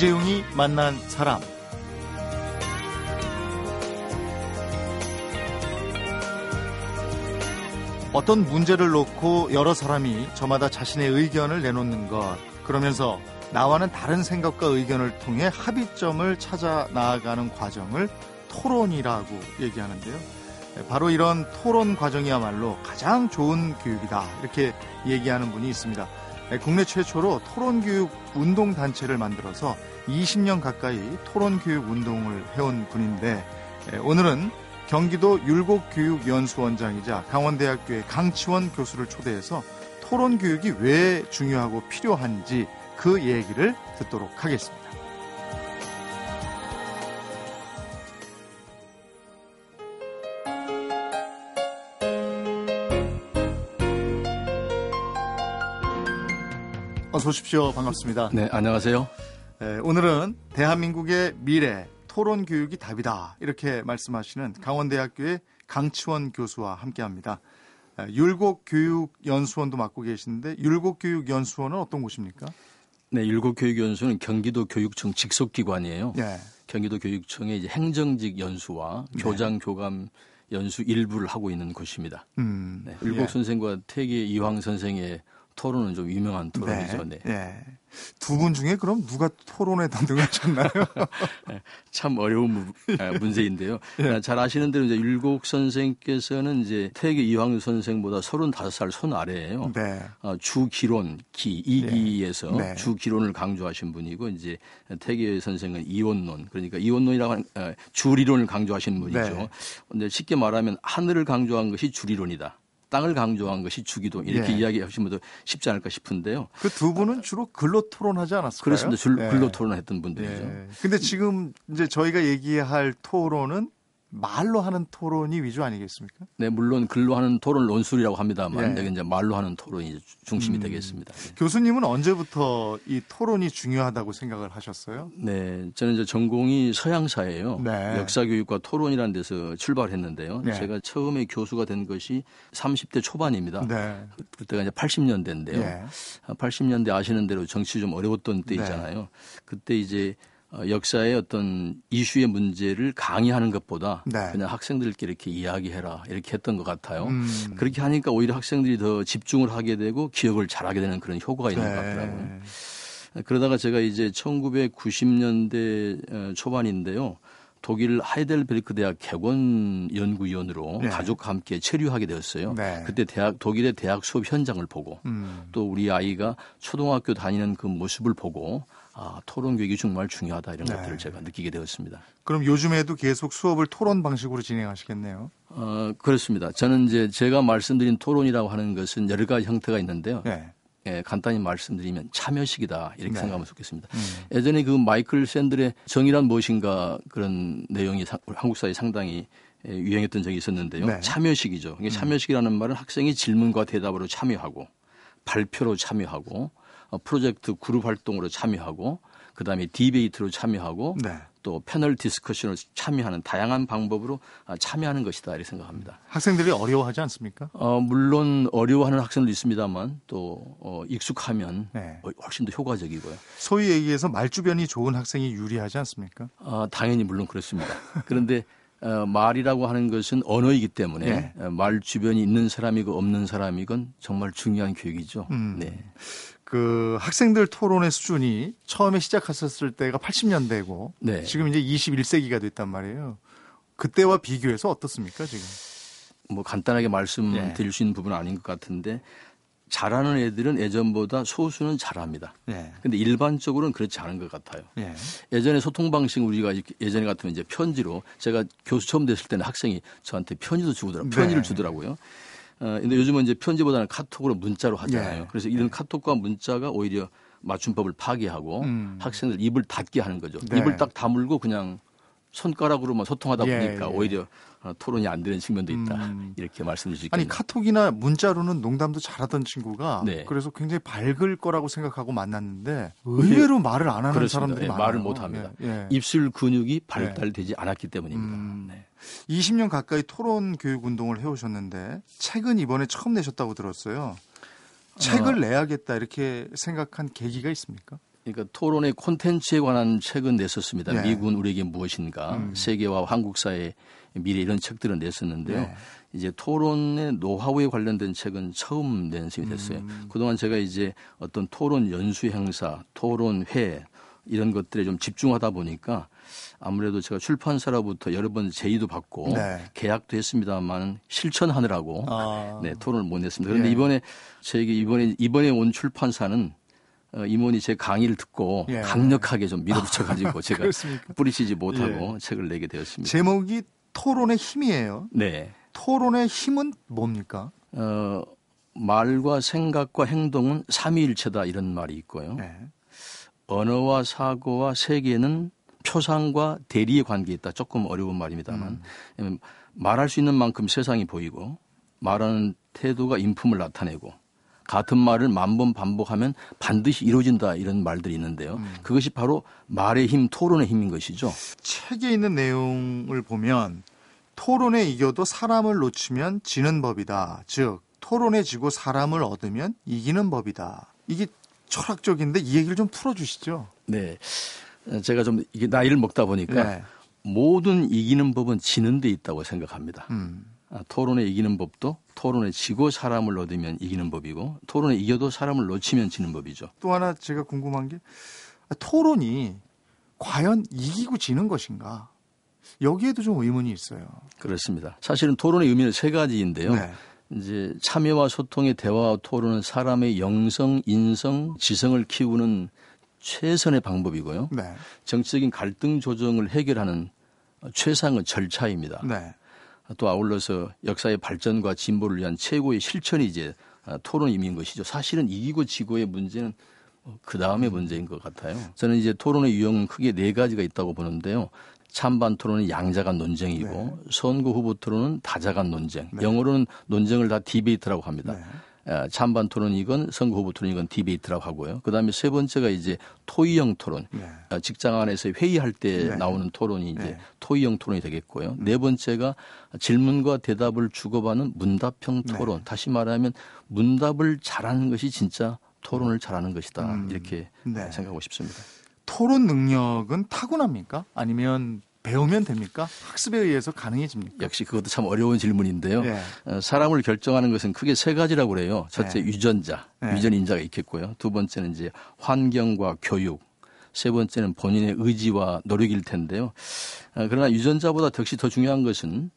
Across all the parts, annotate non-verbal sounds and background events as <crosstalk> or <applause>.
이재용이 만난 사람. 어떤 문제를 놓고 여러 사람이 저마다 자신의 의견을 내놓는 것, 그러면서 나와는 다른 생각과 의견을 통해 합의점을 찾아 나아가는 과정을 토론이라고 얘기하는데요. 바로 이런 토론 과정이야말로 가장 좋은 교육이다. 이렇게 얘기하는 분이 있습니다. 국내 최초로 토론 교육 운동 단체를 만들어서 20년 가까이 토론 교육 운동을 해온 분인데 오늘은 경기도 율곡교육연수원장이자 강원대학교의 강치원 교수를 초대해서 토론 교육이 왜 중요하고 필요한지 그 얘기를 듣도록 하겠습니다. 어서 오십시오. 반갑습니다. 네, 안녕하세요. 네, 오늘은 대한민국의 미래 토론 교육이 답이다. 이렇게 말씀하시는 강원대학교의 강치원 교수와 함께 합니다. 율곡교육연수원도 맡고 계시는데 율곡교육연수원은 어떤 곳입니까? 네, 율곡교육연수는 경기도 교육청 직속기관이에요. 네. 경기도 교육청의 이제 행정직 연수와 네. 교장 교감 연수 일부를 하고 있는 곳입니다. 음, 네, 율곡 예. 선생과 태계 이황 선생의 토론은 좀 유명한 토론이죠. 네. 네. 네. 두 분 중에 그럼 누가 토론에 담당하셨나요? <laughs> 네, 참 어려운 아, 문제인데요. 네. 잘 아시는 대로 이제 율곡 선생께서는 이제 태계 이황 선생보다 35살 손 아래예요. 네. 어, 주기론 기 이기에서 네. 네. 주기론을 강조하신 분이고 이제 태계 선생은 이원론 그러니까 이원론이라고 하는 어, 주리론을 강조하신 분이죠. 네. 근데 쉽게 말하면 하늘을 강조한 것이 주리론이다. 땅을 강조한 것이 주기도 이렇게 예. 이야기하시면 더 쉽지 않을까 싶은데요. 그 두 분은 주로 글로 토론하지 않았을까요? 그렇습니다. 줄, 예. 글로 토론했던 분들이죠. 예. 근데 지금 이제 저희가 얘기할 토론은 말로 하는 토론이 위주 아니겠습니까? 네, 물론 글로 하는 토론 논술이라고 합니다만 네. 여기 이제 말로 하는 토론이 중심이 음. 되겠습니다. 네. 교수님은 언제부터 이 토론이 중요하다고 생각을 하셨어요? 네, 저는 이제 전공이 서양사예요. 네. 역사교육과 토론이라는 데서 출발했는데요. 네. 제가 처음에 교수가 된 것이 30대 초반입니다. 네. 그때가 이제 80년대인데요. 80년대 아시는 대로 정치 좀 어려웠던 때 네. 있잖아요. 그때 이제 어, 역사의 어떤 이슈의 문제를 강의하는 것보다 네. 그냥 학생들끼리 이렇게 이야기해라 이렇게 했던 것 같아요. 음. 그렇게 하니까 오히려 학생들이 더 집중을 하게 되고 기억을 잘하게 되는 그런 효과가 있는 네. 것 같더라고요. 그러다가 제가 이제 1990년대 어, 초반인데요. 독일 하이델베르크 대학 개원 연구위원으로 네. 가족과 함께 체류하게 되었어요. 네. 그때 대학 독일의 대학 수업 현장을 보고 음. 또 우리 아이가 초등학교 다니는 그 모습을 보고 아, 토론 교육이 정말 중요하다 이런 네. 것들을 제가 느끼게 되었습니다. 그럼 요즘에도 계속 수업을 토론 방식으로 진행하시겠네요? 어, 그렇습니다. 저는 이제 제가 말씀드린 토론이라고 하는 것은 여러 가지 형태가 있는데요. 네. 예, 간단히 말씀드리면 참여식이다 이렇게 네. 생각하면 좋겠습니다. 음. 예전에 그 마이클 샌들의 정의란 무엇인가 그런 내용이 사, 한국 사회에 상당히 예, 유행했던 적이 있었는데요. 네. 참여식이죠. 이게 음. 참여식이라는 말은 학생이 질문과 대답으로 참여하고 발표로 참여하고 어, 프로젝트 그룹 활동으로 참여하고 그다음에 debate로 참여하고 네. 또 panel discussion을 참여하는 다양한 방법으로 아, 참여하는 것이다 이렇게 생각합니다. 학생들이 어려워하지 않습니까? 어, 물론 어려워하는 학생도 있습니다만 또 어, 익숙하면 네. 훨씬 더 효과적이고요. 소위 얘기해서 말주변이 좋은 학생이 유리하지 않습니까? 어, 당연히 물론 그렇습니다. 그런데 어, 말이라고 하는 것은 언어이기 때문에 네. 어, 말 주변이 있는 사람이고 없는 사람이건 정말 중요한 교육이죠. 음. 네. 그 학생들 토론의 수준이 처음에 시작하셨을 때가 80년대고 네. 지금 이제 21세기가 됐단 말이에요. 그때와 비교해서 어떻습니까 지금? 뭐 간단하게 말씀드릴 네. 수 있는 부분은 아닌 것 같은데 잘하는 애들은 예전보다 소수는 잘합니다. 네. 근데 일반적으로는 그렇지 않은 것 같아요. 네. 예전에 소통 방식 우리가 예전에 같으면 이제 편지로 제가 교수 처음 됐을 때는 학생이 저한테 편지도 주더라고요. 편지를 네. 주더라고요. 어, 근데 요즘은 이제 편지보다는 카톡으로 문자로 하잖아요. 예. 그래서 이런 네. 카톡과 문자가 오히려 맞춤법을 파괴하고 음. 학생들 입을 닫게 하는 거죠. 네. 입을 딱 다물고 그냥 손가락으로만 소통하다 예, 보니까 예, 예. 오히려 토론이 안 되는 측면도 있다. 음. 이렇게 말씀드릴 수 있겠네요. 아니 카톡이나 문자로는 농담도 잘하던 친구가 네. 그래서 굉장히 밝을 거라고 생각하고 만났는데 의외로 말을 안 하는 그렇습니다. 사람들이 예, 많아요. 말을 못 합니다. 예, 입술 근육이 발달되지 않았기 때문입니다. 음. 네. 20년 가까이 토론 교육 운동을 해오셨는데 책은 이번에 처음 내셨다고 들었어요. 책을 어. 내야겠다 이렇게 생각한 계기가 있습니까? 그러니까 토론의 콘텐츠에 관한 책은 냈었습니다. 네. 미국은 우리에게 무엇인가, 음. 세계와 한국사의 미래 이런 책들은 냈었는데요. 네. 이제 토론의 노하우에 관련된 책은 처음 낸 셈이 됐어요. 음. 그동안 제가 이제 어떤 토론 연수 행사, 토론회 이런 것들에 좀 집중하다 보니까 아무래도 제가 출판사로부터 여러 번 제의도 받고 네. 계약도 했습니다만 실천하느라고 아. 네, 토론을 못 냈습니다. 그런데 예. 이번에 저에게 이번에 이번에 온 출판사는 어, 임원이 제 강의를 듣고 예. 강력하게 좀 밀어붙여 가지고 제가 뿌리치지 못하고 예. 책을 내게 되었습니다. 제목이 토론의 힘이에요. 네. 토론의 힘은 뭡니까? 어, 말과 생각과 행동은 삼위일체다 이런 말이 있고요. 네. 언어와 사고와 세계는 표상과 대리의 관계에 있다. 조금 어려운 말입니다만 음. 말할 수 있는 만큼 세상이 보이고 말하는 태도가 인품을 나타내고 같은 말을 만 번 반복하면 반드시 이루어진다 이런 말들이 있는데요. 음. 그것이 바로 말의 힘, 토론의 힘인 것이죠. 책에 있는 내용을 보면 토론에 이겨도 사람을 놓치면 지는 법이다. 즉 토론에 지고 사람을 얻으면 이기는 법이다. 이게 철학적인데 이 얘기를 좀 풀어주시죠. 네. 제가 좀 이게 나이를 먹다 보니까 네. 모든 이기는 법은 지는 데 있다고 생각합니다. 음. 아, 토론에 이기는 법도 토론에 지고 사람을 얻으면 이기는 법이고 토론에 이겨도 사람을 놓치면 지는 법이죠. 또 하나 제가 궁금한 게 토론이 과연 이기고 지는 것인가? 여기에도 좀 의문이 있어요. 그렇습니다. 사실은 토론의 의미는 세 가지인데요. 네. 이제 참여와 소통의 대화와 토론은 사람의 영성, 인성, 지성을 키우는 최선의 방법이고요. 네. 정치적인 갈등 조정을 해결하는 최상의 절차입니다. 네. 또 아울러서 역사의 발전과 진보를 위한 최고의 실천이 이제 토론임인 것이죠. 사실은 이기고 지고의 문제는 그 다음의 문제인 것 같아요. 저는 이제 토론의 유형은 크게 네 가지가 있다고 보는데요. 찬반 토론은 양자간 논쟁이고 네. 선거 후보 토론은 다자간 논쟁. 네. 영어로는 논쟁을 다 디베이트라고 합니다. 네. 찬반 토론이건 선거 후보 토론이건 디베이트라고 하고요. 그다음에 세 번째가 이제 토의형 토론. 네. 아, 직장 안에서 회의할 때 네. 나오는 토론이 이제 네. 토의형 토론이 되겠고요. 네 번째가 질문과 대답을 주고받는 문답형 네. 토론. 다시 말하면 문답을 잘하는 것이 진짜 토론을 잘하는 것이다. 음. 이렇게 네. 생각하고 싶습니다. 토론 능력은 타고납니까? 아니면 배우면 됩니까? 학습에 의해서 가능해집니까? 역시 그것도 참 어려운 질문인데요. 네. 사람을 결정하는 것은 크게 세 가지라고 그래요. 첫째 네. 유전자, 네. 유전 인자가 있겠고요. 두 번째는 이제 환경과 교육, 세 번째는 본인의 의지와 노력일 텐데요. 어, 그러나 유전자보다 역시 더 중요한 것은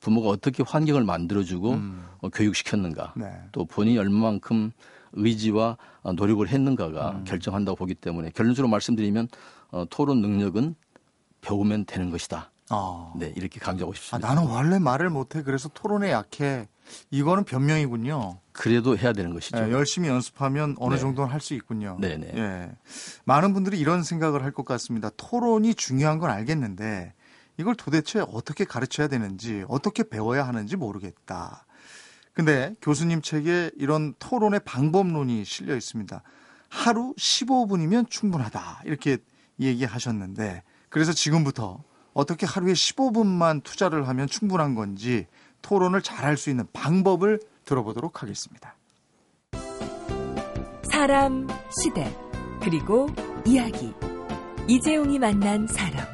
부모가 어떻게 환경을 만들어주고 음. 어, 교육시켰는가, 네. 또 본인이 얼마만큼 의지와 노력을 했는가가 음. 결정한다고 보기 때문에 결론적으로 말씀드리면 어, 토론 능력은 배우면 되는 것이다. 어. 네, 이렇게 강조하고 싶습니다. 아, 나는 원래 말을 못해. 그래서 토론에 약해. 이거는 변명이군요. 그래도 해야 되는 것이죠. 네, 열심히 연습하면 어느 네. 정도는 할 수 있군요. 네네. 네. 예. 많은 분들이 이런 생각을 할 것 같습니다. 토론이 중요한 건 알겠는데 이걸 도대체 어떻게 가르쳐야 되는지 어떻게 배워야 하는지 모르겠다. 근데 교수님 책에 이런 토론의 방법론이 실려 있습니다. 하루 15분이면 충분하다. 이렇게 얘기하셨는데 그래서 지금부터 어떻게 하루에 15분만 투자를 하면 충분한 건지 토론을 잘할 수 있는 방법을 들어보도록 하겠습니다. 사람, 시대, 그리고 이야기. 이재용이 만난 사람.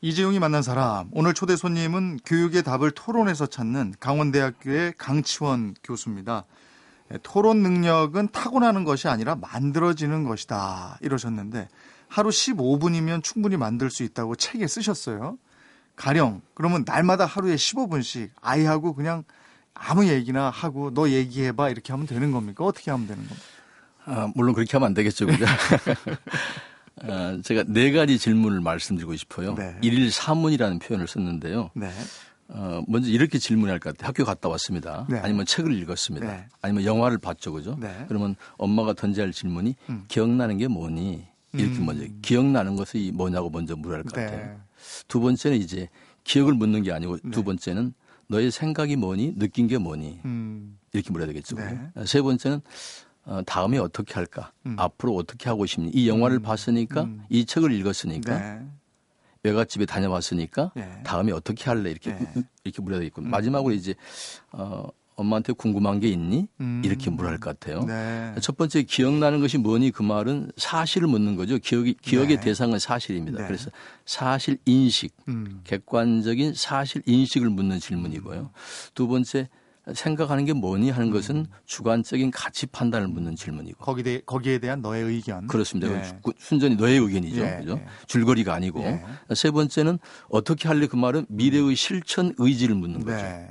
이재용이 만난 사람. 오늘 초대 손님은 교육의 답을 토론에서 찾는 강원대학교의 강치원 교수입니다. 예, 토론 능력은 타고나는 것이 아니라 만들어지는 것이다. 이러셨는데 하루 15분이면 충분히 만들 수 있다고 책에 쓰셨어요. 가령 그러면 날마다 하루에 15분씩 아이하고 그냥 아무 얘기나 하고 너 얘기해 봐 이렇게 하면 되는 겁니까? 어떻게 하면 되는 겁니까? 아, 물론 그렇게 하면 안 되겠죠. 그죠? <laughs> 아, 제가 네 가지 질문을 말씀드리고 싶어요. 네. 일일 사문이라는 표현을 썼는데요. 네. 어, 먼저 이렇게 질문할 것 같아요. 학교 갔다 왔습니다. 네. 아니면 책을 읽었습니다. 네. 아니면 영화를 봤죠. 그죠? 네. 그러면 엄마가 던져야 할 질문이 음. 기억나는 게 뭐니? 이렇게 음. 먼저 기억나는 것이 뭐냐고 먼저 물어야 할 것 같아요. 네. 두 번째는 이제 기억을 묻는 게 아니고 두 네. 번째는 너의 생각이 뭐니? 느낀 게 뭐니? 음. 이렇게 물어야 되겠죠. 네. 세 번째는 어, 다음에 어떻게 할까? 음. 앞으로 어떻게 하고 싶니? 이 영화를 음. 봤으니까 음. 이 책을 읽었으니까 외갓집에 다녀왔으니까 네. 다음에 어떻게 할래 이렇게 네. 이렇게 물어야 되겠군. 음. 마지막으로 이제 어 엄마한테 궁금한 게 있니? 음. 이렇게 물어야 할 것 같아요. 네. 첫 번째 기억나는 것이 뭐니 그 말은 사실을 묻는 거죠. 기억이 기억의 네. 대상은 사실입니다. 네. 그래서 사실 인식, 음. 객관적인 사실 인식을 묻는 질문이고요. 두 번째 생각하는 게 뭐니 하는 것은 음. 주관적인 가치 판단을 묻는 질문이고 거기에, 대, 거기에 대한 너의 의견 그렇습니다. 예. 순전히 너의 의견이죠. 예. 그죠? 예. 줄거리가 아니고 예. 세 번째는 어떻게 할래 그 말은 미래의 실천 의지를 묻는 거죠. 네,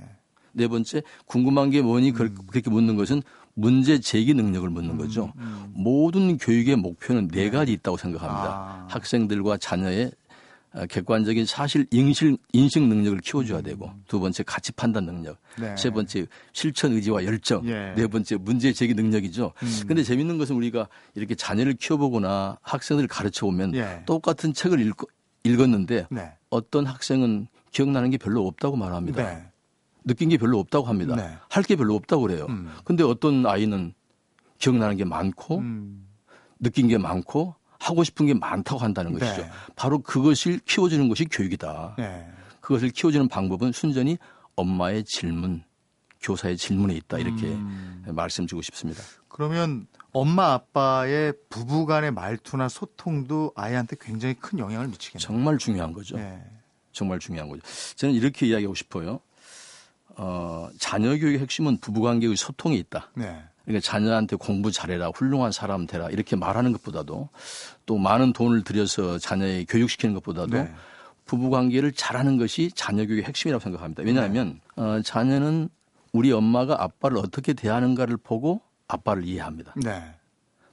네 번째 궁금한 게 뭐니 음. 그렇게 묻는 것은 문제 제기 능력을 묻는 거죠. 음, 음. 모든 교육의 목표는 네, 네. 가지 있다고 생각합니다. 아. 학생들과 자녀의 어, 객관적인 사실 인식, 인식 능력을 키워줘야 음. 되고 두 번째 가치 판단 능력, 네. 세 번째 실천 의지와 열정, 예. 네 번째 문제 제기 능력이죠. 음. 근데 재밌는 것은 우리가 이렇게 자녀를 키워보거나 학생들을 가르쳐 보면 예. 똑같은 책을 읽, 읽었는데 네. 어떤 학생은 기억나는 게 별로 없다고 말합니다. 네. 느낀 게 별로 없다고 합니다. 네. 할게 별로 없다고 그래요. 음. 근데 어떤 아이는 기억나는 게 많고 음. 느낀 게 많고 하고 싶은 게 많다고 한다는 것이죠. 네. 바로 그것을 키워주는 것이 교육이다. 네. 그것을 키워주는 방법은 순전히 엄마의 질문, 교사의 질문에 있다 이렇게 음. 말씀드리고 싶습니다. 그러면 엄마 아빠의 부부 간의 말투나 소통도 아이한테 굉장히 큰 영향을 미치겠네요. 정말 중요한 거죠. 네. 정말 중요한 거죠. 저는 이렇게 이야기하고 싶어요. 어, 자녀 교육의 핵심은 부부 관계의 소통이 있다. 네. 그러니까 자녀한테 공부 잘해라, 훌륭한 사람 되라 이렇게 말하는 것보다도 또 많은 돈을 들여서 자녀의 교육시키는 것보다도 네. 부부 관계를 잘하는 것이 자녀 교육의 핵심이라고 생각합니다. 왜냐하면 네. 어, 자녀는 우리 엄마가 아빠를 어떻게 대하는가를 보고 아빠를 이해합니다. 네.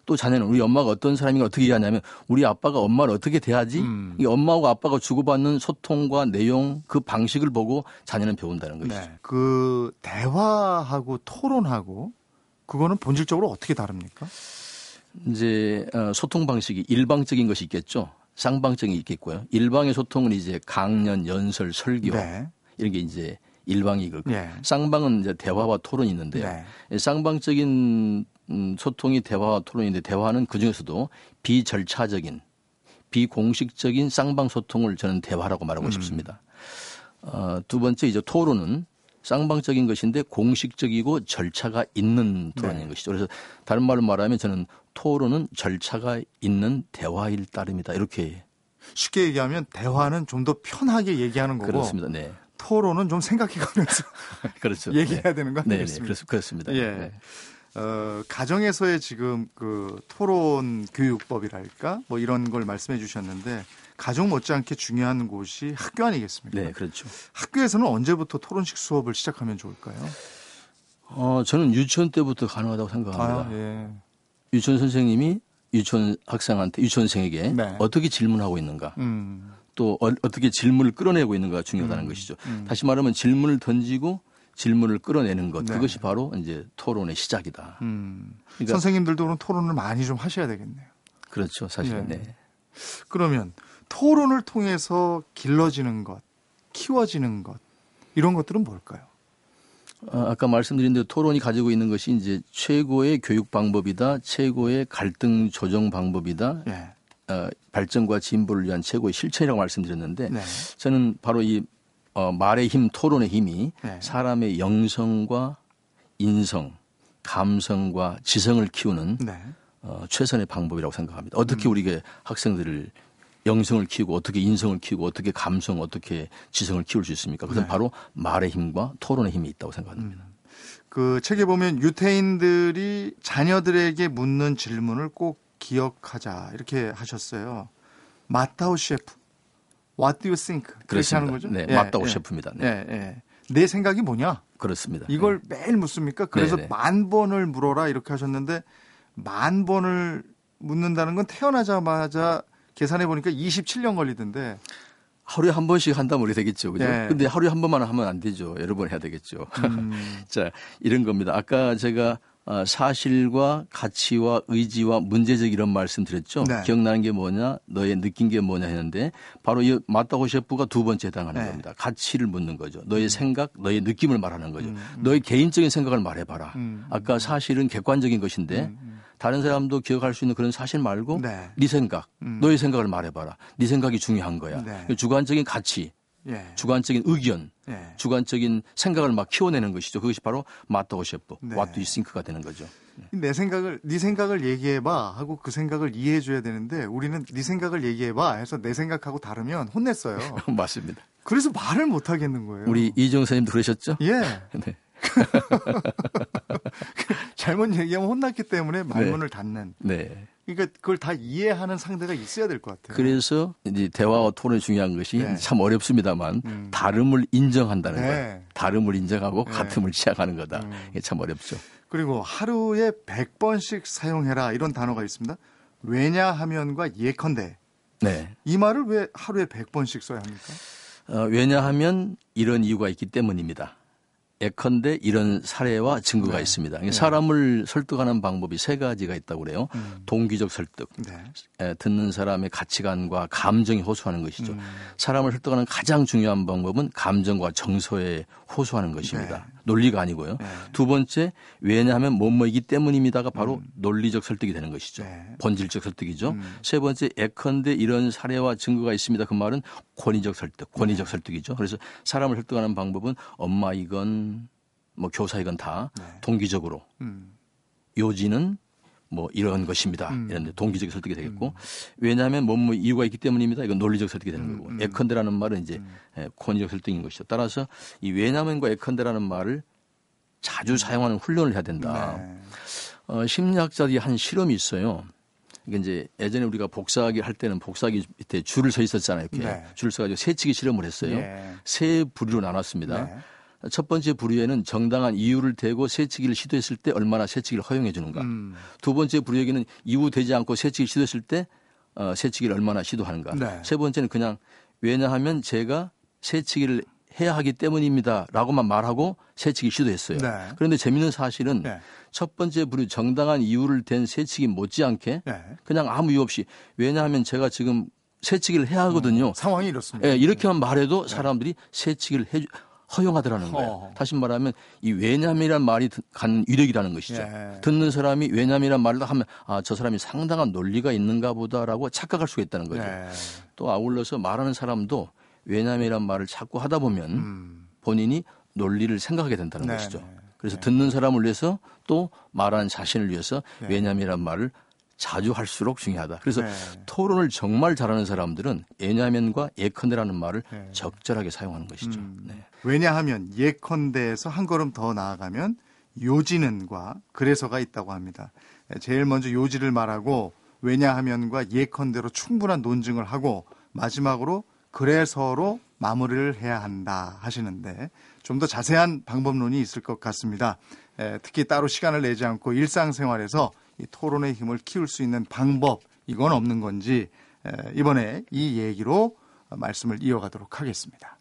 또 자녀는 우리 엄마가 어떤 사람인가 어떻게 이해하냐면 우리 아빠가 엄마를 어떻게 대하지? 음. 이 엄마하고 아빠가 주고받는 소통과 내용 그 방식을 보고 자녀는 배운다는 것이죠. 네. 그 대화하고 토론하고 그거는 본질적으로 어떻게 다릅니까? 이제 어, 소통 방식이 일방적인 것이 있겠죠. 쌍방적인 게 있겠고요. 일방의 소통은 이제 강연, 연설, 설교 네. 이런 게 이제 일방이고 네. 쌍방은 이제 대화와 토론이 있는데요. 네. 쌍방적인 음, 소통이 대화와 토론인데 대화는 그 중에서도 비절차적인 비공식적인 쌍방 소통을 저는 대화라고 말하고 음. 싶습니다. 어, 두 번째 이제 토론은 쌍방적인 것인데 공식적이고 절차가 있는 토론인 네. 것이죠. 그래서 다른 말로 말하면 저는 토론은 절차가 있는 대화일 따름이다. 이렇게 쉽게 얘기하면 대화는 좀 더 편하게 얘기하는 거고 그렇습니다. 네. 토론은 좀 생각해가면서 <laughs> 그렇죠. <laughs> 얘기해야 네. 되는 거 네, 네. 아니겠습니까? 네, 그렇습니다. 예. 네. 어, 가정에서의 지금 그 토론 교육법이랄까 뭐 이런 걸 말씀해 주셨는데 가족 못지않게 중요한 곳이 학교 아니겠습니까? 네, 그렇죠. 학교에서는 언제부터 토론식 수업을 시작하면 좋을까요? 어, 저는 유치원 때부터 가능하다고 생각합니다. 아, 예. 유치원 선생님이 유치원 학생한테 유치원생에게 네. 어떻게 질문하고 있는가, 음. 또 어, 떻게 질문을 끌어내고 있는가가 중요하다는 음. 것이죠. 음. 다시 말하면 질문을 던지고 질문을 끌어내는 것 네. 그것이 바로 이제 토론의 시작이다. 음. 그러니까 선생님들도 그럼 토론을 많이 좀 하셔야 되겠네요. 그렇죠, 사실은. 네. 네. 그러면 토론을 통해서 길러지는 것, 키워지는 것 이런 것들은 뭘까요? 어, 아까 말씀드린 대로 토론이 가지고 있는 것이 이제 최고의 교육 방법이다, 최고의 갈등 조정 방법이다, 네. 어, 발전과 진보를 위한 최고의 실천이라고 말씀드렸는데 네. 저는 바로 이 어, 말의 힘, 토론의 힘이 네. 사람의 영성과 인성, 감성과 지성을 키우는 네. 어, 최선의 방법이라고 생각합니다. 어떻게 음. 우리가 학생들을 영성을 키우고 어떻게 인성을 키우고 어떻게 감성 어떻게 지성을 키울 수 있습니까? 그것은 네. 바로 말의 힘과 토론의 힘이 있다고 생각합니다. 음. 그 책에 보면 유태인들이 자녀들에게 묻는 질문을 꼭 기억하자 이렇게 하셨어요. 마타오 셰프, What do you think? 그렇게 하는 거죠? 네, 예, 마타오 예, 셰프입니다. 네. 예, 예. 내 생각이 뭐냐? 그렇습니다. 이걸 네. 매일 묻습니까? 그래서 네, 네. 만 번을 물어라 이렇게 하셨는데 만 번을 묻는다는 건 태어나자마자 계산해 보니까 27년 걸리던데 하루에 한 번씩 한다면 우리 되겠죠. 그죠? 네. 근데 하루에 한 번만 하면 안 되죠. 여러 번 해야 되겠죠. 음. <laughs> 자, 이런 겁니다. 아까 제가 어, 사실과 가치와 의지와 문제적 이런 말씀 드렸죠. 네. 기억나는 게 뭐냐, 너의 느낀 게 뭐냐 했는데 바로 이 마타고 셰프가 두 번째 해당하는 네. 겁니다. 가치를 묻는 거죠. 너의 음. 생각, 너의 느낌을 말하는 거죠. 음. 음. 너의 개인적인 생각을 말해봐라. 음. 아까 사실은 객관적인 것인데 음, 음. 다른 사람도 기억할 수 있는 그런 사실 말고 네, 네 생각, 너의 생각을 말해봐라. 네 생각이 중요한 거야. 네. 주관적인 가치, 예. 주관적인 의견, 예. 주관적인 생각을 막 키워내는 것이죠. 그것이 바로 마토고셰프, 네. 왓도 이싱크가 되는 거죠. 내 생각을 네 생각을 얘기해봐 하고 그 생각을 이해해줘야 되는데 우리는 네 생각을 얘기해봐 해서 내 생각하고 다르면 혼냈어요. <laughs> 맞습니다. 그래서 말을 못 하겠는 거예요. 우리 이정 선생님도 그러셨죠? 예. <laughs> 네. <laughs> 잘못 얘기하면 혼났기 때문에 말문을 네. 닫는. 네. 그러니까 그걸 다 이해하는 상대가 있어야 될 것 같아요. 그래서 이제 대화와 토론이 중요한 것이 네. 참 어렵습니다만 음. 다름을 인정한다는 네. 것. 다름을 인정하고 네. 같음을 취약하는 거다. 음. 이게 참 어렵죠. 그리고 하루에 100번씩 사용해라 이런 단어가 있습니다. 왜냐하면과 예컨대. 네. 이 말을 왜 하루에 100번씩 써야 합니까? 어, 왜냐하면 이런 이유가 있기 때문입니다. 예컨대 이런 사례와 증거가 네. 있습니다. 네. 사람을 설득하는 방법이 세 가지가 있다고 그래요. 음. 동기적 설득, 네. 듣는 사람의 가치관과 감정이 호소하는 것이죠. 음. 사람을 설득하는 가장 중요한 방법은 감정과 정서에 호소하는 것입니다. 네. 논리가 아니고요. 네. 두 번째 왜냐하면 뭐뭐이기 때문입니다가 바로 음. 논리적 설득이 되는 것이죠. 네. 본질적 설득이죠. 음. 세 번째 예컨대 이런 사례와 증거가 있습니다. 그 말은 권위적 설득, 권위적 설득이죠. 그래서 사람을 설득하는 방법은 엄마 이건 뭐 교사이건 다 네. 동기적으로 음. 요지는 뭐 이런 것입니다. 음. 이런데 동기적 설득이 되겠고 음. 왜냐하면 뭐, 뭐 이유가 있기 때문입니다. 이건 논리적 설득이 되는 음, 거고 음. 에컨대라는 말은 이제 음. 예, 권위적 설득인 것이죠. 따라서 이 왜냐면과 에컨대라는 말을 자주 사용하는 훈련을 해야 된다. 네. 어, 심리학자들이 한 실험이 있어요. 이게 이제 예전에 우리가 복사하기 할 때는 복사하기 밑에 줄을 서 있었잖아요. 이렇게 네. 줄을 서가지고 세치기 실험을 했어요. 네. 세 부류로 나눴습니다. 네. 첫 번째 부류에는 정당한 이유를 대고 세치기를 시도했을 때 얼마나 세치기를 허용해 주는가. 음. 두 번째 부류에게는 이유 되지 않고 세치기 시도했을 때 어, 세치기를 얼마나 시도하는가. 네. 세 번째는 그냥 왜냐하면 제가 세치기를 해야 하기 때문입니다라고만 말하고 세치기 시도했어요. 네. 그런데 재미있는 사실은 네. 첫 번째 부류 정당한 이유를 댄 세치기 못지않게 네. 그냥 아무 이유 없이 왜냐하면 제가 지금 세치기를 해야 하거든요. 음, 상황이 이렇습니다. 예, 이렇게만 말해도 네. 사람들이 세치기를 해 허용하더라는 거예요. 어. 다시 말하면 이 왜냐면이란 말이 갖는 위력이라는 것이죠. 예. 듣는 사람이 왜냐면이란 말을 하면 아, 저 사람이 상당한 논리가 있는가 보다라고 착각할 수가 있다는 거죠. 예. 또 아울러서 말하는 사람도 왜냐면이란 말을 자꾸 하다 보면 음. 본인이 논리를 생각하게 된다는 네. 것이죠. 그래서 네. 듣는 사람을 위해서 또 말하는 자신을 위해서 네. 왜냐면이란 말을 자주 할수록 중요하다. 그래서 네. 토론을 정말 잘하는 사람들은 예냐면과 예컨대라는 말을 네. 적절하게 사용하는 것이죠. 음. 네. 왜냐하면 예컨대에서 한 걸음 더 나아가면 요지는과 그래서가 있다고 합니다. 제일 먼저 요지를 말하고 왜냐하면과 예컨대로 충분한 논증을 하고 마지막으로 그래서로 마무리를 해야 한다 하시는데 좀 더 자세한 방법론이 있을 것 같습니다. 특히 따로 시간을 내지 않고 일상생활에서 이 토론의 힘을 키울 수 있는 방법 이건 없는 건지 이번에 이 얘기로 말씀을 이어가도록 하겠습니다.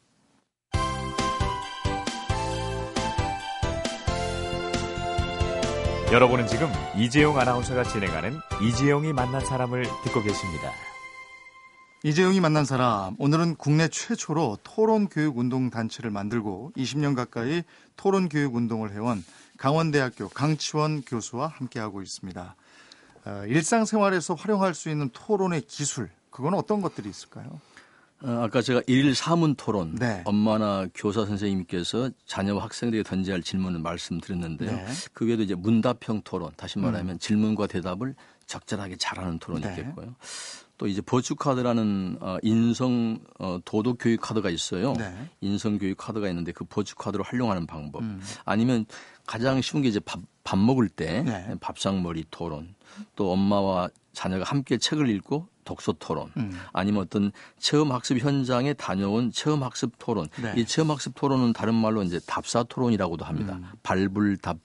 여러분은 지금 이재용 아나운서가 진행하는 이재용이 만난 사람을 듣고 계십니다. 이재용이 만난 사람 오늘은 국내 최초로 토론 교육 운동 단체를 만들고 20년 가까이 토론 교육 운동을 해온 강원대학교 강치원 교수와 함께하고 있습니다. 어, 일상생활에서 활용할 수 있는 토론의 기술, 그건 어떤 것들이 있을까요? 어, 아까 제가 일일 사문 토론, 네. 엄마나 교사 선생님께서 자녀와 학생들에게 던져야 할 질문을 말씀드렸는데요. 네. 그 외에도 이제 문답형 토론, 다시 말하면 음. 질문과 대답을 적절하게 잘하는 토론이 네. 있겠고요. 또 이제 버추 카드라는 어, 인성 어, 도덕 교육 카드가 있어요. 네. 인성 교육 카드가 있는데 그 버추 카드로 활용하는 방법. 음. 아니면 가장 쉬운 게 이제 밥, 밥 먹을 때 네. 밥상머리 토론. 또 엄마와 자녀가 함께 책을 읽고 독서 토론 음. 아니면 어떤 체험 학습 현장에 다녀온 체험 학습 토론. 네. 이 체험 학습 토론은 다른 말로 이제 답사 토론이라고도 합니다. 음. 발불답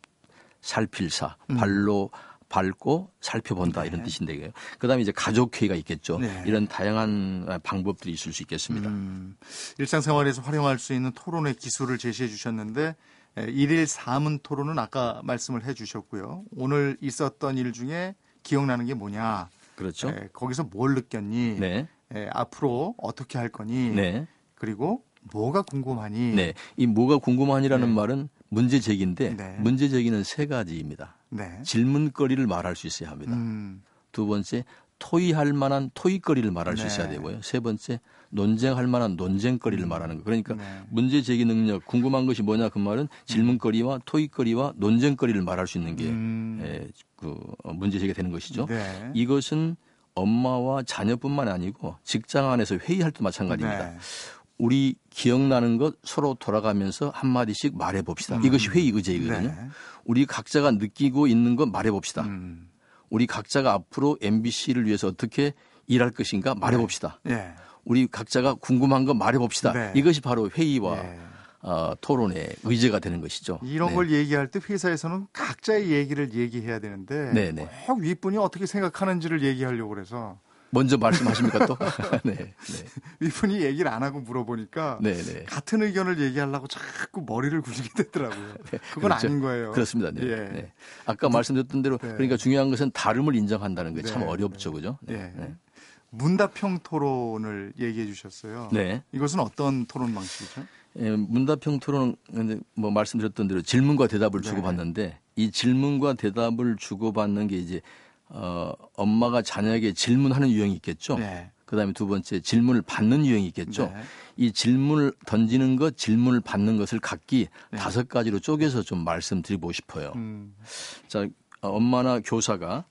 살필사 음. 발로 밟고 살펴본다 네. 이런 뜻인데요. 그다음에 이제 가족회의가 있겠죠. 네. 이런 다양한 방법들이 있을 수 있겠습니다. 음, 일상생활에서 활용할 수 있는 토론의 기술을 제시해 주셨는데 일일 사문 토론은 아까 말씀을 해 주셨고요. 오늘 있었던 일 중에 기억나는 게 뭐냐? 그렇죠. 에, 거기서 뭘 느꼈니? 네. 에, 앞으로 어떻게 할 거니? 네. 그리고 뭐가 궁금하니? 네. 이 뭐가 궁금하니라는 네. 말은 문제 제기인데 네. 문제 제기는 세 가지입니다. 네. 질문거리를 말할 수 있어야 합니다. 음. 두 번째 토의할 만한 토의거리를 말할 네. 수 있어야 되고요. 세 번째 논쟁할 만한 논쟁거리를 음. 말하는 거. 그러니까 네. 문제 제기 능력, 궁금한 것이 뭐냐 그 말은 질문거리와 토의거리와 논쟁거리를 말할 수 있는 게 음. 예, 그 문제 제기가 되는 것이죠. 네. 이것은 엄마와 자녀뿐만 아니고 직장 안에서 회의할 때 마찬가지입니다. 네. 우리 기억나는 것 서로 돌아가면서 한마디씩 말해 봅시다. 음. 이것이 회의 의제이거든요. 네. 우리 각자가 느끼고 있는 것 말해 봅시다. 음. 우리 각자가 앞으로 MBC를 위해서 어떻게 일할 것인가 말해 봅시다. 네. 우리 각자가 궁금한 거 말해 봅시다. 네. 이것이 바로 회의와 네. 어, 토론의 의제가 되는 것이죠. 이런 네. 걸 얘기할 때 회사에서는 각자의 얘기를 얘기해야 되는데 네, 네. 꼭 윗분이 어떻게 생각하는지를 얘기하려고 그래서 먼저 말씀하십니까 또? <laughs> 네, 네. <laughs> 윗분이 얘기를 안 하고 물어보니까 네, 네. 같은 의견을 얘기하려고 자꾸 머리를 굴리게 되더라고요. <laughs> 네, 그건 그렇죠. 아닌 거예요. 그렇습니다. 네. 예. 네. 아까 말씀드렸던 대로 네. 그러니까 중요한 것은 다름을 인정한다는 게 참 어렵죠, 그죠? 네. 문답형 토론을 얘기해 주셨어요. 네. 이것은 어떤 토론 방식이죠? 예, 문답형 토론은 뭐 말씀드렸던 대로 질문과 대답을 네. 주고받는데 이 질문과 대답을 주고받는 게 이제 어, 엄마가 자녀에게 질문하는 유형이 있겠죠. 네. 그다음에 두 번째 질문을 받는 유형이 있겠죠. 네. 이 질문을 던지는 것, 질문을 받는 것을 각기 네. 다섯 가지로 쪼개서 좀 말씀드리고 싶어요. 음. 자, 엄마나 교사가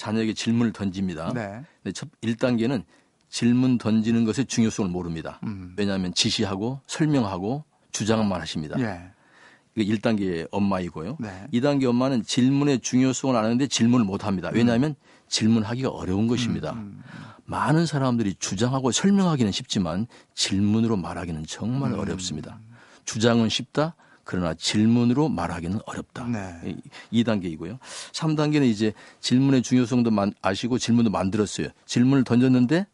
자녀에게 질문을 던집니다. 네. 네첫 1단계는 질문 던지는 것의 중요성을 모릅니다. 음. 왜냐하면 지시하고 설명하고 주장만 하십니다. 예. 이게 1단계 엄마이고요. 네. 2단계 엄마는 질문의 중요성을 아는데 질문을 못 합니다. 왜냐하면 음. 질문하기가 어려운 것입니다. 음, 음. 많은 사람들이 주장하고 설명하기는 쉽지만 질문으로 말하기는 정말 음. 어렵습니다. 주장은 쉽다. 그러나 질문으로 말하기는 어렵다. 네. 2단계이고요. 3단계는 이제 질문의 중요성도 아시고 질문도 만들었어요. 질문을 던졌는데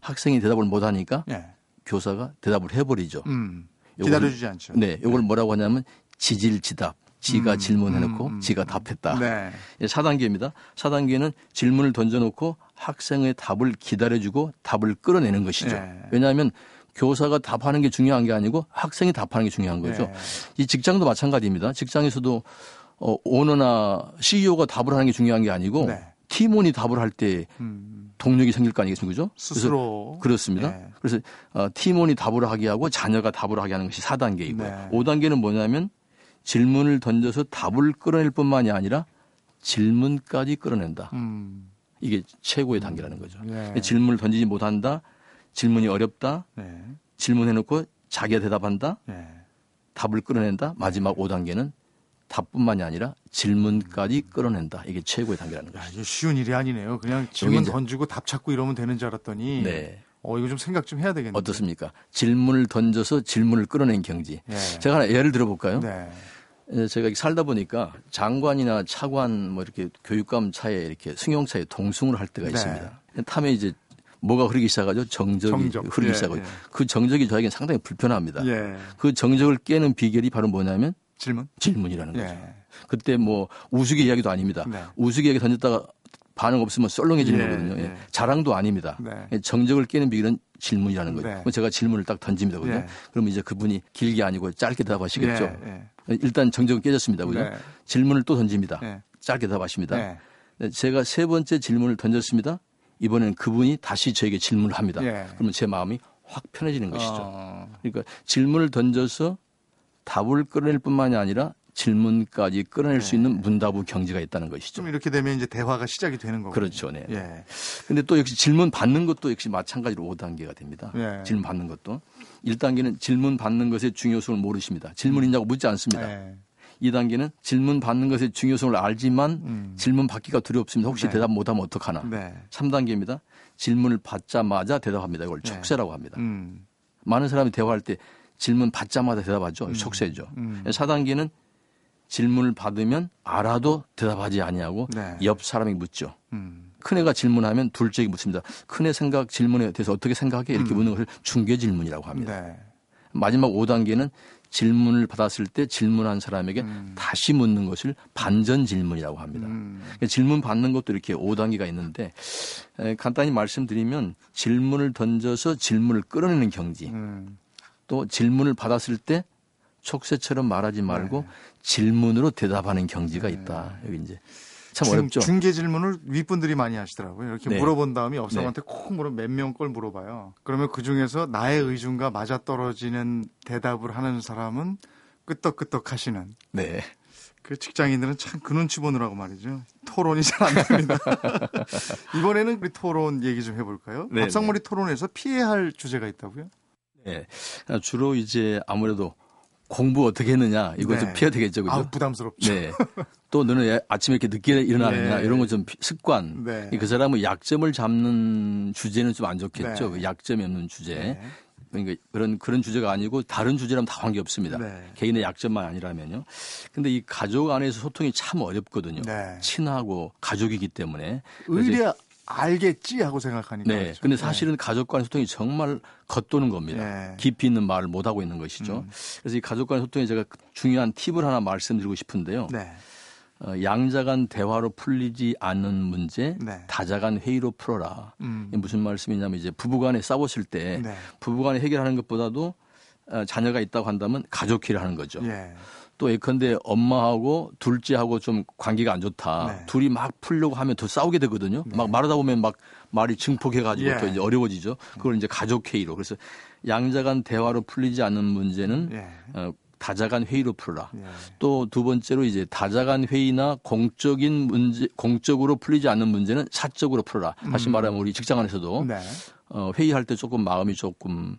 학생이 대답을 못 하니까 네. 교사가 대답을 해버리죠. 음, 기다려주지 않죠. 네. 이걸 네. 뭐라고 하냐면 지질지답. 지가 음, 질문해놓고 음, 음, 지가 답했다. 네. 4단계입니다. 4단계는 질문을 던져놓고 학생의 답을 기다려주고 답을 끌어내는 것이죠. 네. 왜냐하면 교사가 답하는 게 중요한 게 아니고 학생이 답하는 게 중요한 거죠. 네. 이 직장도 마찬가지입니다. 직장에서도 어, 오너나 CEO가 답을 하는 게 중요한 게 아니고 네. 팀원이 답을 할때 음. 동력이 생길 거 아니겠습니까? 그죠? 스스로. 그렇습니다. 네. 그래서 어, 팀원이 답을 하게 하고 자녀가 답을 하게 하는 것이 4단계이고요. 네. 5단계는 뭐냐면 질문을 던져서 답을 끌어낼 뿐만이 아니라 질문까지 끌어낸다. 음. 이게 최고의 단계라는 거죠. 네. 질문을 던지지 못한다. 질문이 어렵다. 네. 질문해놓고 자기가 대답한다. 네. 답을 끌어낸다. 마지막 5단계는 답뿐만이 아니라 질문까지 끌어낸다. 이게 최고의 단계라는 거죠. 이게 쉬운 일이 아니네요. 그냥 질문 던지고 답 찾고 이러면 되는 줄 알았더니. 네. 어, 이거 좀 생각 좀 해야 되겠네요. 어떻습니까? 질문을 던져서 질문을 끌어낸 경지. 네. 제가 하나 예를 들어볼까요? 네. 제가 살다 보니까 장관이나 차관 뭐 이렇게 교육감 차에 이렇게 승용차에 동승을 할 때가 네. 있습니다. 탐에 이제 뭐가 흐르기 시작하죠? 정적이 정적. 흐르기 예, 시작하고 예. 그 정적이 저에게는 상당히 불편합니다. 예. 그 정적을 깨는 비결이 바로 뭐냐면 질문 질문이라는 거죠. 예. 그때 뭐 우스개 이야기도 아닙니다. 네. 우스개 이야기 던졌다가 반응 없으면 썰렁해지는 예, 거거든요. 예. 자랑도 아닙니다. 네. 정적을 깨는 비결은 질문이라는 거죠. 네. 제가 질문을 딱 던집니다. 네. 그러면 이제 그분이 길게 아니고 짧게 대답하시겠죠. 일단 정적은 깨졌습니다. 그죠? 질문을 또 던집니다. 짧게 대답하십니다. 제가 세 번째 질문을 던졌습니다. 이번에는 그분이 다시 저에게 질문을 합니다. 예. 그러면 제 마음이 확 편해지는 것이죠. 어. 그러니까 질문을 던져서 답을 끌어낼 뿐만이 아니라 질문까지 끌어낼 네. 수 있는 문답의 경지가 있다는 것이죠. 좀 이렇게 되면 이제 대화가 시작이 되는 거고. 그렇죠. 네. 예. 근데 또 역시 질문 받는 것도 역시 마찬가지로 5단계가 됩니다. 예. 질문 받는 것도. 1단계는 질문 받는 것의 중요성을 모르십니다. 질문이냐고 묻지 않습니다. 예. 2단계는 질문 받는 것의 중요성을 알지만 음. 질문 받기가 두렵습니다. 혹시 네. 대답 못하면 어떡하나. 네. 3단계입니다. 질문을 받자마자 대답합니다. 이걸 네. 촉세라고 합니다. 음. 많은 사람이 대화할 때 질문 받자마자 대답하죠. 음. 촉세죠. 음. 4단계는 질문을 받으면 알아도 대답하지 아니하고 네. 옆 사람이 묻죠. 음. 큰애가 질문하면 둘째에게 묻습니다. 큰애 생각 질문에 대해서 어떻게 생각해? 이렇게 음. 묻는 것을 중개 질문이라고 합니다. 네. 마지막 5단계는 질문을 받았을 때 질문한 사람에게 음. 다시 묻는 것을 반전 질문이라고 합니다. 음. 그러니까 질문 받는 것도 이렇게 5단계가 있는데 에, 간단히 말씀드리면 질문을 던져서 질문을 끌어내는 경지 음. 또 질문을 받았을 때 촉새처럼 말하지 말고 네. 질문으로 대답하는 경지가 네. 있다. 여기 이제 참 중, 어렵죠. 중계 질문을 윗분들이 많이 하시더라고요. 이렇게 네. 물어본 다음에 옆사람한테 네. 콕 물어 몇 명 걸 물어봐요. 그러면 그 중에서 나의 의중과 맞아 떨어지는 대답을 하는 사람은 끄떡끄떡 하시는. 네. 그 직장인들은 참 그 눈치 보느라고 말이죠. 토론이 잘 안 됩니다. <laughs> 이번에는 우리 토론 얘기 좀 해볼까요? 네, 밥상머리 네. 토론에서 피해야 할 주제가 있다고요? 네. 주로 이제 아무래도 공부 어떻게 했느냐 이거 네. 좀 피해야 되겠죠, 그죠? 아, 부담스럽죠. 네. 또 너는 아침에 이렇게 늦게 일어나느냐 네. 이런 거 좀 습관. 네. 그 사람은 약점을 잡는 주제는 좀 안 좋겠죠. 네. 그 약점이 없는 주제. 네. 그러니까 그런 그런 주제가 아니고 다른 주제라면 다 관계 없습니다. 네. 개인의 약점만 아니라면요. 근데 이 가족 안에서 소통이 참 어렵거든요. 네. 친하고 가족이기 때문에 의뢰 알겠지 하고 생각하니까. 네. 그렇죠. 근데 사실은 네. 가족 간의 소통이 정말 겉도는 겁니다. 네. 깊이 있는 말을 못 하고 있는 것이죠. 음. 그래서 이 가족 간의 소통에 제가 중요한 팁을 하나 말씀드리고 싶은데요. 네. 어, 양자 간 대화로 풀리지 않는 문제, 네. 다자 간 회의로 풀어라. 음. 무슨 말씀이냐면 이제 부부 간에 싸웠을 때 네. 부부 간에 해결하는 것보다도 어, 자녀가 있다고 한다면 가족회의를 하는 거죠. 예. 또 예컨대 엄마하고 둘째하고 좀 관계가 안 좋다. 네. 둘이 막 풀려고 하면 더 싸우게 되거든요. 네. 막 말하다 보면 막 말이 증폭해가지고 예. 또 이제 어려워지죠. 그걸 이제 가족 회의로. 그래서 양자 간 대화로 풀리지 않는 문제는 예. 어, 다자간 회의로 풀어라. 예. 또두 번째로 이제 다자간 회의나 공적인 문제, 공적으로 풀리지 않는 문제는 사적으로 풀어라. 음. 다시 말하면 우리 직장 안에서도 네. 어, 회의할 때 조금 마음이 조금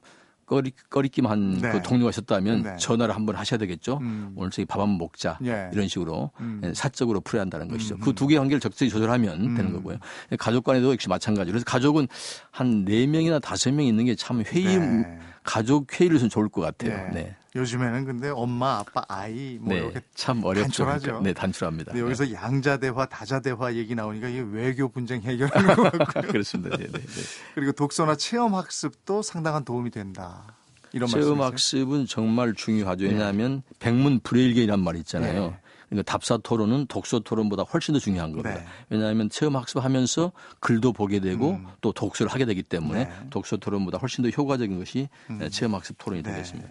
꺼리, 꺼리기만 네. 그 동료가 있었다면 네. 전화를 한번 하셔야 되겠죠. 음. 오늘 저기 밥 한번 먹자. 예. 이런 식으로 음. 예, 사적으로 풀어야 한다는 것이죠. 음. 그두 개의 관계를 적절히 조절하면 음. 되는 거고요. 가족 간에도 역시 마찬가지로. 그래서 가족은 한 네명이나 다섯 명 있는 게 참 회의 네. 가족 회의를 좀 좋을 것 같아요. 네. 네. 요즘에는 근데 엄마, 아빠, 아이 뭐 네, 이렇게 참 어렵죠. 단출하죠. 네, 단출합니다. 근데 여기서 네. 양자 대화, 다자 대화 얘기 나오니까 이게 외교 분쟁 해결하는 것 같고요. <laughs> 그렇습니다. 네, 네, 네. 그리고 독서나 체험 학습도 상당한 도움이 된다. 이런 체험 말씀이세요? 학습은 정말 중요하죠. 왜냐하면 백문 불일견이란 말이 있잖아요. 그러니까 답사 토론은 독서 토론보다 훨씬 더 중요한 겁니다. 네. 왜냐하면 체험 학습하면서 글도 보게 되고 음. 또 독서를 하게 되기 때문에 네. 독서 토론보다 훨씬 더 효과적인 것이 음. 체험 학습 토론이 네. 되겠습니다.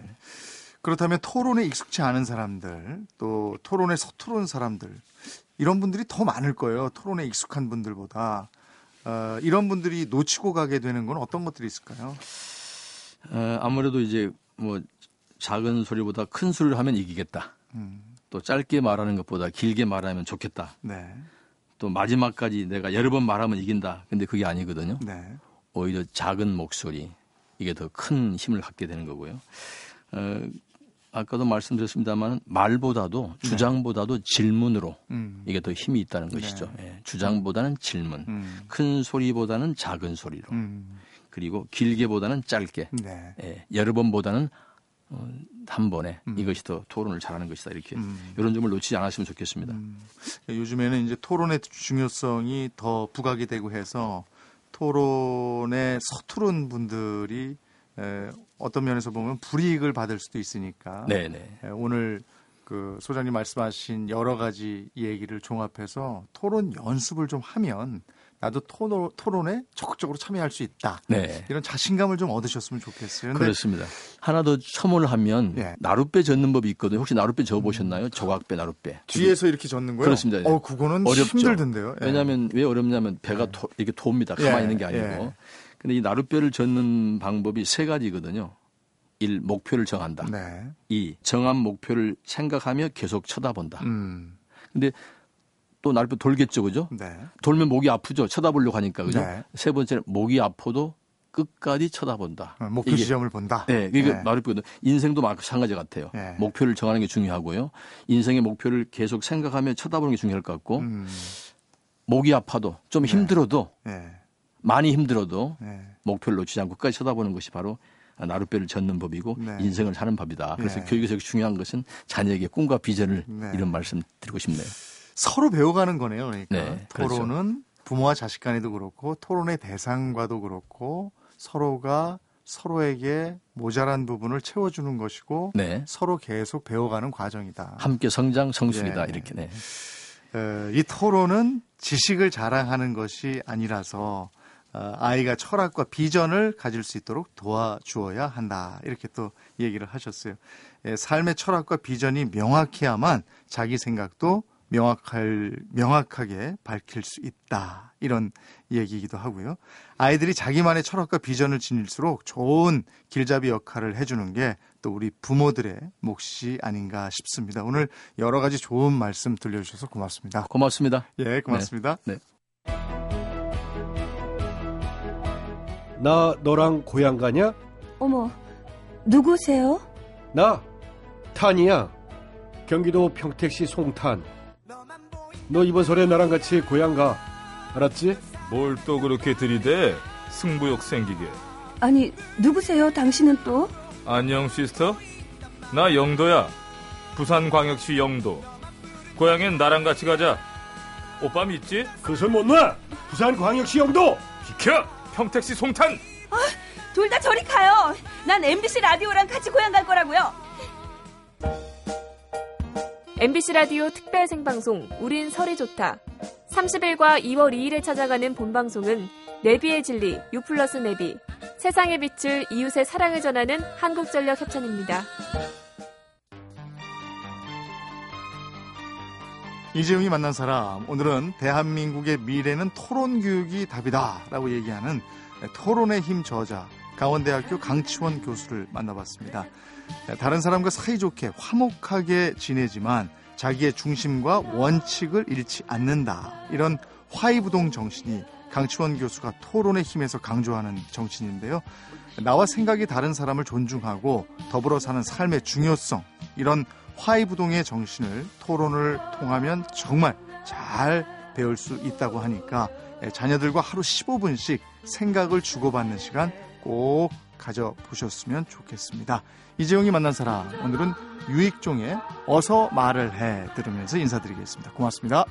그렇다면 토론에 익숙치 않은 사람들 또 토론에 서투른 사람들 이런 분들이 더 많을 거예요. 토론에 익숙한 분들보다 어, 이런 분들이 놓치고 가게 되는 건 어떤 것들이 있을까요? 어, 아무래도 이제 뭐 작은 소리보다 큰 소리를 하면 이기겠다. 음. 또 짧게 말하는 것보다 길게 말하면 좋겠다. 네. 또 마지막까지 내가 여러 번 말하면 이긴다. 근데 그게 아니거든요. 네. 오히려 작은 목소리 이게 더 큰 힘을 갖게 되는 거고요. 어, 아까도 말씀드렸습니다만 말보다도 네. 주장보다도 네. 질문으로 음. 이게 더 힘이 있다는 네. 것이죠. 네. 예, 주장보다는 질문, 음. 큰 소리보다는 작은 소리로, 음. 그리고 길게보다는 짧게, 네. 예, 여러 번보다는 어, 한 번에 음. 이것이 더 토론을 잘하는 것이다 이렇게 음. 이런 점을 놓치지 않았으면 좋겠습니다. 음. 요즘에는 이제 토론의 중요성이 더 부각이 되고 해서 토론에 서투른 분들이 에, 어떤 면에서 보면 불이익을 받을 수도 있으니까 네네. 에, 오늘 그 소장님 말씀하신 여러 가지 얘기를 종합해서 토론 연습을 좀 하면 나도 토론, 토론에 적극적으로 참여할 수 있다. 네. 이런 자신감을 좀 얻으셨으면 좋겠어요. 그렇습니다. 하나 더 첨언을 하면 네. 나룻배 젓는 법이 있거든요. 혹시 나룻배 져보셨나요? 음. 조각배, 나룻배. 뒤에서 이렇게 젓는 거예요? 그렇습니다. 어, 그거는 어렵죠. 힘들던데요. 예. 왜냐하면 왜 어렵냐면 배가 예. 토, 이렇게 돕니다. 가만히 있는 게 예. 아니고. 예. 근데 이 나룻배를 젓는 방법이 세 가지거든요. 1. 목표를 정한다. 네. 2. 정한 목표를 생각하며 계속 쳐다본다. 음. 근데 또 날표 돌겠죠, 그죠? 네. 돌면 목이 아프죠. 쳐다보려고 하니까, 그죠? 네. 세 번째는 목이 아파도 끝까지 쳐다본다. 어, 목표 지점을 본다. 네, 이게 네. 말표거든. 인생도 마찬가지 같아요. 네. 목표를 정하는 게 중요하고요. 인생의 목표를 계속 생각하며 쳐다보는 게 중요할 것 같고, 음. 목이 아파도 좀 네. 힘들어도 네. 많이 힘들어도 네. 목표를 놓치지 않고 끝까지 쳐다보는 것이 바로 나룻배를 젓는 법이고 네. 인생을 사는 법이다. 그래서 네. 교육에서 중요한 것은 자녀에게 꿈과 비전을 네. 이런 말씀 드리고 싶네요. 서로 배워가는 거네요. 그러니까 네, 그렇죠. 토론은 부모와 자식 간에도 그렇고 토론의 대상과도 그렇고 서로가 서로에게 모자란 부분을 채워주는 것이고 네. 서로 계속 배워가는 과정이다. 함께 성장 성숙이다 네. 이렇게. 네. 에, 이 토론은 지식을 자랑하는 것이 아니라서 어, 아이가 철학과 비전을 가질 수 있도록 도와주어야 한다. 이렇게 또 얘기를 하셨어요. 예, 삶의 철학과 비전이 명확해야만 자기 생각도 명확할, 명확하게 밝힐 수 있다. 이런 얘기이기도 하고요. 아이들이 자기만의 철학과 비전을 지닐수록 좋은 길잡이 역할을 해주는 게 또 우리 부모들의 몫이 아닌가 싶습니다. 오늘 여러 가지 좋은 말씀 들려주셔서 고맙습니다. 고맙습니다. 예, 고맙습니다. 네. 네. 나 너랑 고향 가냐? 어머, 누구세요? 나 탄이야. 경기도 평택시 송탄. 너 이번 설에 나랑 같이 고향 가. 알았지? 뭘 또 그렇게 들이대? 승부욕 생기게. 아니, 누구세요? 당신은 또? 안녕, 시스터. 나 영도야. 부산광역시 영도. 고향엔 나랑 같이 가자. 오빠 믿지? 그선 못 놔! 부산광역시 영도! 비켜! 평택시 송탄! 아, 둘 다 저리 가요! 난 MBC 라디오랑 같이 고향 갈 거라고요! MBC 라디오 특별 생방송 우린 설이 좋다. 30일과 2월 2일에 찾아가는 본방송은 내비의 진리 유플러스 내비 세상의 빛을 이웃의 사랑을 전하는 한국전력 협찬입니다. 이재용이 만난 사람 오늘은 대한민국의 미래는 토론 교육이 답이다 라고 얘기하는 토론의 힘 저자 강원대학교 강치원 교수를 만나봤습니다. 다른 사람과 사이좋게 화목하게 지내지만 자기의 중심과 원칙을 잃지 않는다. 이런 화이부동 정신이 강치원 교수가 토론의 힘에서 강조하는 정신인데요. 나와 생각이 다른 사람을 존중하고 더불어 사는 삶의 중요성, 이런 화이부동의 정신을 토론을 통하면 정말 잘 배울 수 있다고 하니까 자녀들과 하루 15분씩 생각을 주고받는 시간 꼭 가져보셨으면 좋겠습니다. 이재용이 만난 사람, 오늘은 유익종의 어서 말을 해 들으면서 인사드리겠습니다. 고맙습니다.